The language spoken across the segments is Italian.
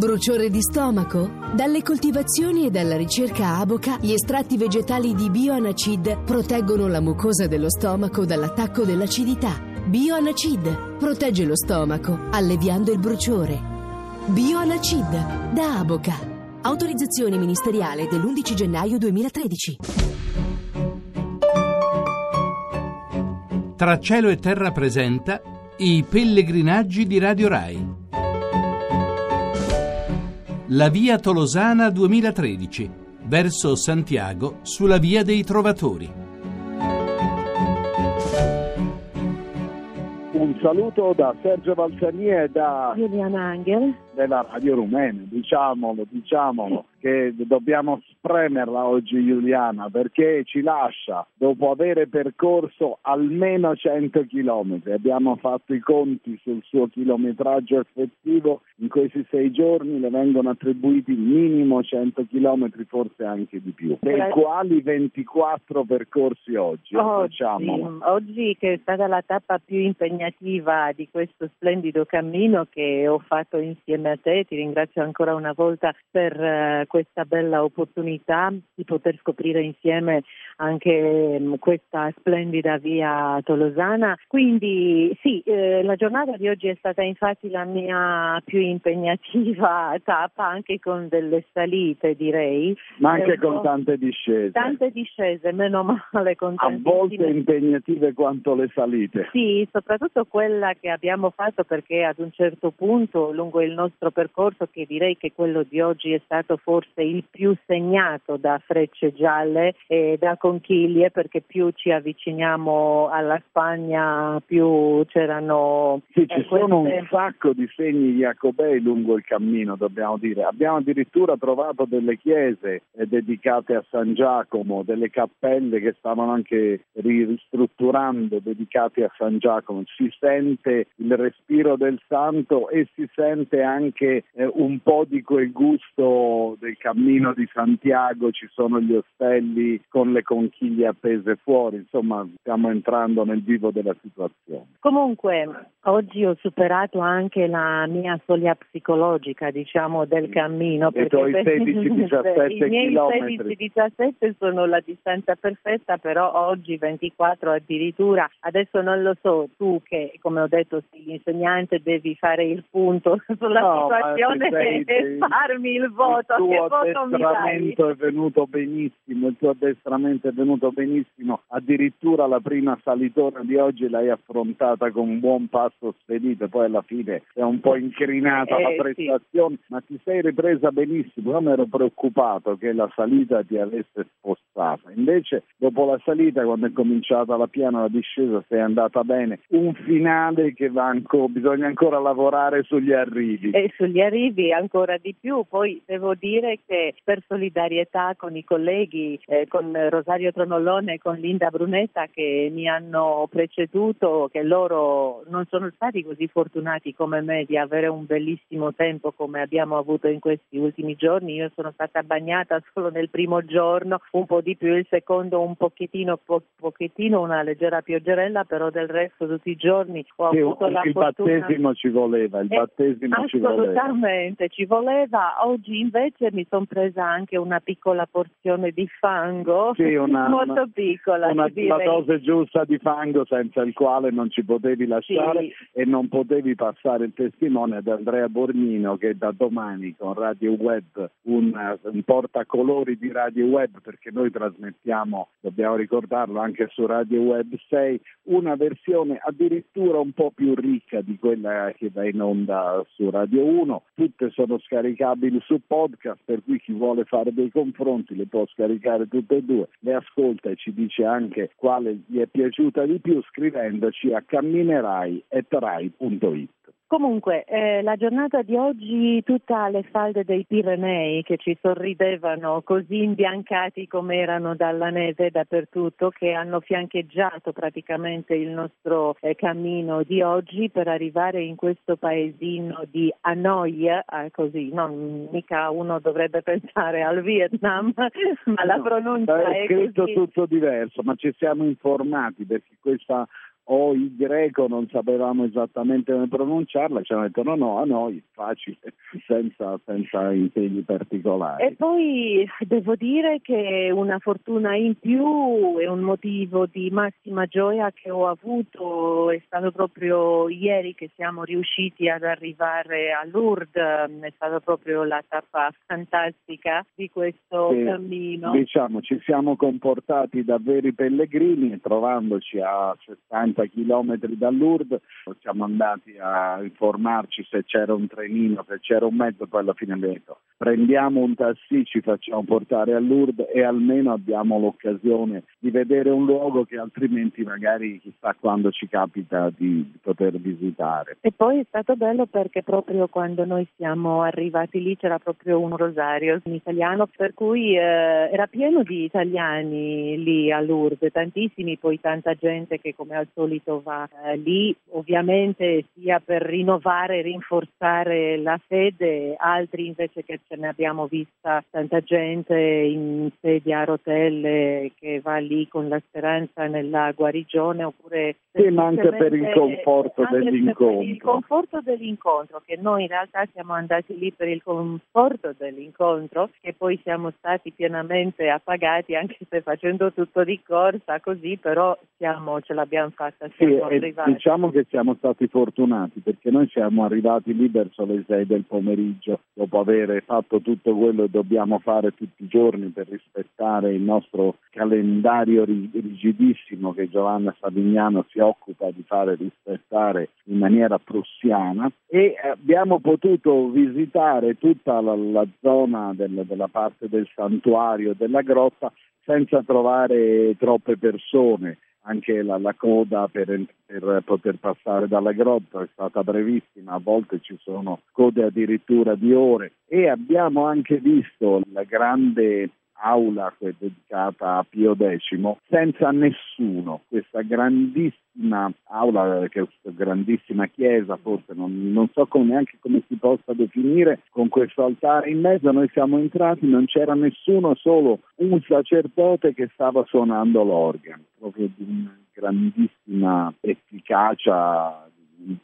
Bruciore di stomaco? Dalle coltivazioni e dalla ricerca Aboca, gli estratti vegetali di Bioanacid proteggono la mucosa dello stomaco dall'attacco dell'acidità. Bioanacid protegge lo stomaco, alleviando il bruciore. Bioanacid da Aboca. Autorizzazione ministeriale dell'11 gennaio 2013. Tra cielo e terra presenta i pellegrinaggi di Radio Rai. La via Tolosana 2013, verso Santiago, sulla via dei Trovatori. Un saluto da Sergio Valsani e da Giuliana Angel della Radio Rumena, diciamolo, diciamolo che dobbiamo spremerla oggi Giuliana perché ci lascia dopo aver percorso almeno 100 chilometri. Abbiamo fatto i conti sul suo chilometraggio effettivo, in questi sei giorni le vengono attribuiti minimo 100 chilometri, forse anche di più, dei quali 24 percorsi oggi. Oggi, oggi che è stata la tappa più impegnativa di questo splendido cammino che ho fatto insieme a te, ti ringrazio ancora una volta per uh, questa bella opportunità di poter scoprire insieme anche um, questa splendida via tolosana. Quindi sì, eh, la giornata di oggi è stata infatti la mia più impegnativa tappa, anche con delle salite direi. Ma anche eh, con tante discese. Tante discese, meno male. Con a volte impegnative quanto le salite. Sì, soprattutto quella che abbiamo fatto perché ad un certo punto lungo il nostro percorso, che direi che quello di oggi è stato forse il più segnato da frecce gialle e da conchiglie perché più ci avviciniamo alla Spagna più c'erano... Sì, ci eh, sono un sacco di segni jacobei lungo il cammino, dobbiamo dire. Abbiamo addirittura trovato delle chiese eh, dedicate a San Giacomo, delle cappelle che stavano anche ristrutturando dedicate a San Giacomo. Si sente il respiro del santo e si sente anche eh, un po' di quel gusto del cammino di Santiago ci sono gli ostelli con le conchiglie appese fuori, insomma stiamo entrando nel vivo della situazione. Comunque oggi ho superato anche la mia soglia psicologica diciamo del cammino. E i tuoi 16-17 I miei 16-17 sono la distanza perfetta, però oggi 24 addirittura, adesso non lo so, tu che come ho detto sei insegnante devi fare il punto sulla no, situazione sei, e farmi il voto. Il tuo addestramento è venuto benissimo, il tuo addestramento è venuto benissimo, addirittura la prima salitona di oggi l'hai affrontata con un buon passo spedito, poi alla fine è un po' incrinata eh, la prestazione, sì. ma ti sei ripresa benissimo, io mi ero preoccupato che la salita ti avesse spostata, invece dopo la salita quando è cominciata la piana, la discesa sei andata bene, un finale che va ancora, bisogna ancora lavorare sugli arrivi. E sugli arrivi ancora di più, poi devo dire che per solidarietà con i colleghi, eh, con Rosario Tronollone e con Linda Brunetta che mi hanno preceduto, che loro non sono stati così fortunati come me di avere un bellissimo tempo come abbiamo avuto in questi ultimi giorni. Io sono stata bagnata solo nel primo giorno, un po' di più il secondo, un pochettino, po- pochettino una leggera pioggerella, però del resto tutti i giorni ho sì, avuto la il fortuna... battesimo ci voleva, il eh, battesimo ci voleva. Assolutamente, ci voleva. Oggi invece mi sono presa anche una piccola porzione di fango, sì, una, molto una, piccola. Una, la dose giusta di fango senza il quale non ci potevi lasciare sì. e non potevi passare il testimone ad Andrea Borgnino che da domani con Radio Web, un, un portacolori di Radio Web, perché noi trasmettiamo, dobbiamo ricordarlo, anche su Radio Web 6, una versione addirittura un po' più ricca di quella che va in onda su Radio 1. Tutte sono scaricabili su podcast, per cui chi vuole fare dei confronti le può scaricare tutte e due, le ascolta e ci dice anche quale gli è piaciuta di più scrivendoci a camminerai.rai.it. Comunque, eh, la giornata di oggi tutta alle falde dei Pirenei che ci sorridevano così imbiancati come erano dalla neve dappertutto, che hanno fiancheggiato praticamente il nostro eh, cammino di oggi per arrivare in questo paesino di Hanoi, eh, così, non mica uno dovrebbe pensare al Vietnam, ma la pronuncia è, è scritto così. tutto diverso, ma ci siamo informati perché questa o il greco non sapevamo esattamente come pronunciarla, ci hanno detto no, no, a noi facile, senza, senza impegni particolari. E poi devo dire che una fortuna in più e un motivo di massima gioia che ho avuto è stato proprio ieri che siamo riusciti ad arrivare a Lourdes, è stata proprio la tappa fantastica di questo sì, cammino. Diciamo, ci siamo comportati da veri pellegrini trovandoci a 60 chilometri da Lourdes, siamo andati a informarci se c'era un trenino, se c'era un mezzo, poi alla fine abbiamo detto prendiamo un taxi, ci facciamo portare a Lourdes e almeno abbiamo l'occasione di vedere un luogo che altrimenti magari chissà quando ci capita di, di poter visitare. E poi è stato bello perché proprio quando noi siamo arrivati lì c'era proprio un rosario in italiano, per cui eh, era pieno di italiani lì a Lourdes, tantissimi, poi tanta gente che come al solito va eh, lì, ovviamente sia per rinnovare e rinforzare la fede, altri invece che ce ne abbiamo vista tanta gente in sedia a rotelle che va lì con la speranza nella guarigione oppure sì, ma anche per il conforto dell'incontro. Per il conforto dell'incontro, che noi in realtà siamo andati lì per il conforto dell'incontro, che poi siamo stati pienamente appagati anche se facendo tutto di corsa così, però siamo, ce l'abbiamo fatta, siamo sì, arrivati. Diciamo che siamo stati fortunati perché noi siamo arrivati lì verso le 6 del pomeriggio dopo aver fatto fatto tutto quello che dobbiamo fare tutti i giorni per rispettare il nostro calendario rigidissimo che Giovanna Savignano si occupa di fare rispettare in maniera prussiana e abbiamo potuto visitare tutta la, la zona del, della parte del santuario della grotta senza trovare troppe persone anche la, la coda per, per, poter passare dalla grotta è stata brevissima, a volte ci sono code addirittura di ore. E abbiamo anche visto la grande aula che è dedicata a Pio X senza nessuno, questa grandissima aula, questa grandissima chiesa, forse non, non so come, neanche come si possa definire, con questo altare in mezzo, noi siamo entrati, non c'era nessuno, solo un sacerdote che stava suonando l'organo, proprio di una grandissima efficacia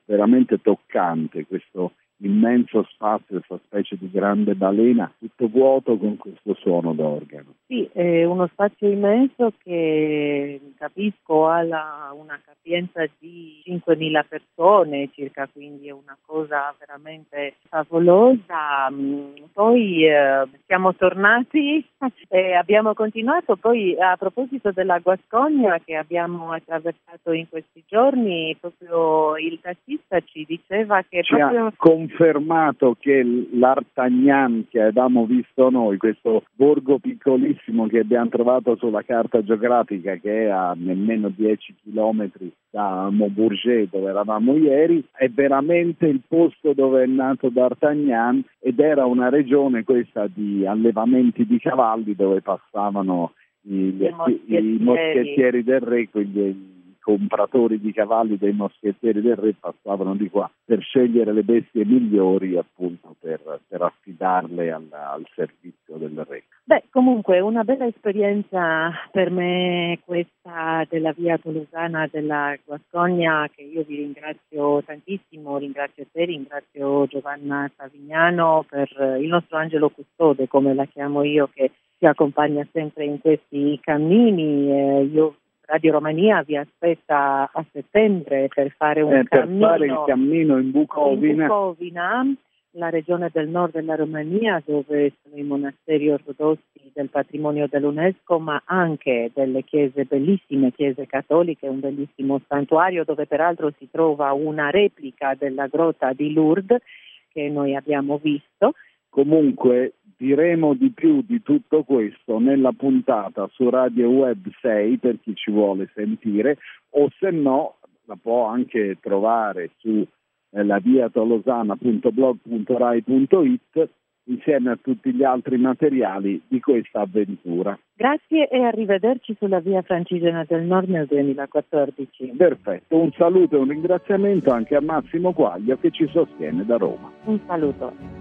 veramente toccante questo immenso spazio, questa specie di grande balena, tutto vuoto con questo suono d'organo. Sì, è uno spazio immenso che capisco ha la, una capienza di 5.000 persone circa, quindi è una cosa veramente favolosa. Mm, poi eh, siamo tornati e abbiamo continuato, poi a proposito della Guascogna che abbiamo attraversato in questi giorni, proprio il tassista ci diceva che ci proprio... Ha confermato che l'Artagnan che avevamo visto noi, questo borgo piccolissimo che abbiamo trovato sulla carta geografica che è a nemmeno 10 chilometri da Montbourget dove eravamo ieri, è veramente il posto dove è nato D'Artagnan ed era una regione questa di allevamenti di cavalli dove passavano i, I, moschettieri. i moschettieri del re, quindi compratori di cavalli dei moschettieri del re passavano di qua per scegliere le bestie migliori appunto per, per affidarle al, al, servizio del re. Beh, comunque una bella esperienza per me questa della via tolosana della Guascogna che io vi ringrazio tantissimo, ringrazio te, ringrazio Giovanna Savignano per il nostro angelo custode come la chiamo io che ci accompagna sempre in questi cammini. Eh, io Radio Romania vi aspetta a settembre per fare un eh, cammino, fare il cammino in Bucovina. in Bucovina, la regione del nord della Romania dove sono i monasteri ortodossi del patrimonio dell'UNESCO ma anche delle chiese bellissime, chiese cattoliche, un bellissimo santuario dove peraltro si trova una replica della grotta di Lourdes che noi abbiamo visto. Comunque diremo di più di tutto questo nella puntata su Radio Web 6 per chi ci vuole sentire o se no la può anche trovare su eh, la via tolosana.blog.rai.it insieme a tutti gli altri materiali di questa avventura. Grazie e arrivederci sulla via Francigena del Nord nel 2014. Perfetto, un saluto e un ringraziamento anche a Massimo Quaglio che ci sostiene da Roma. Un saluto.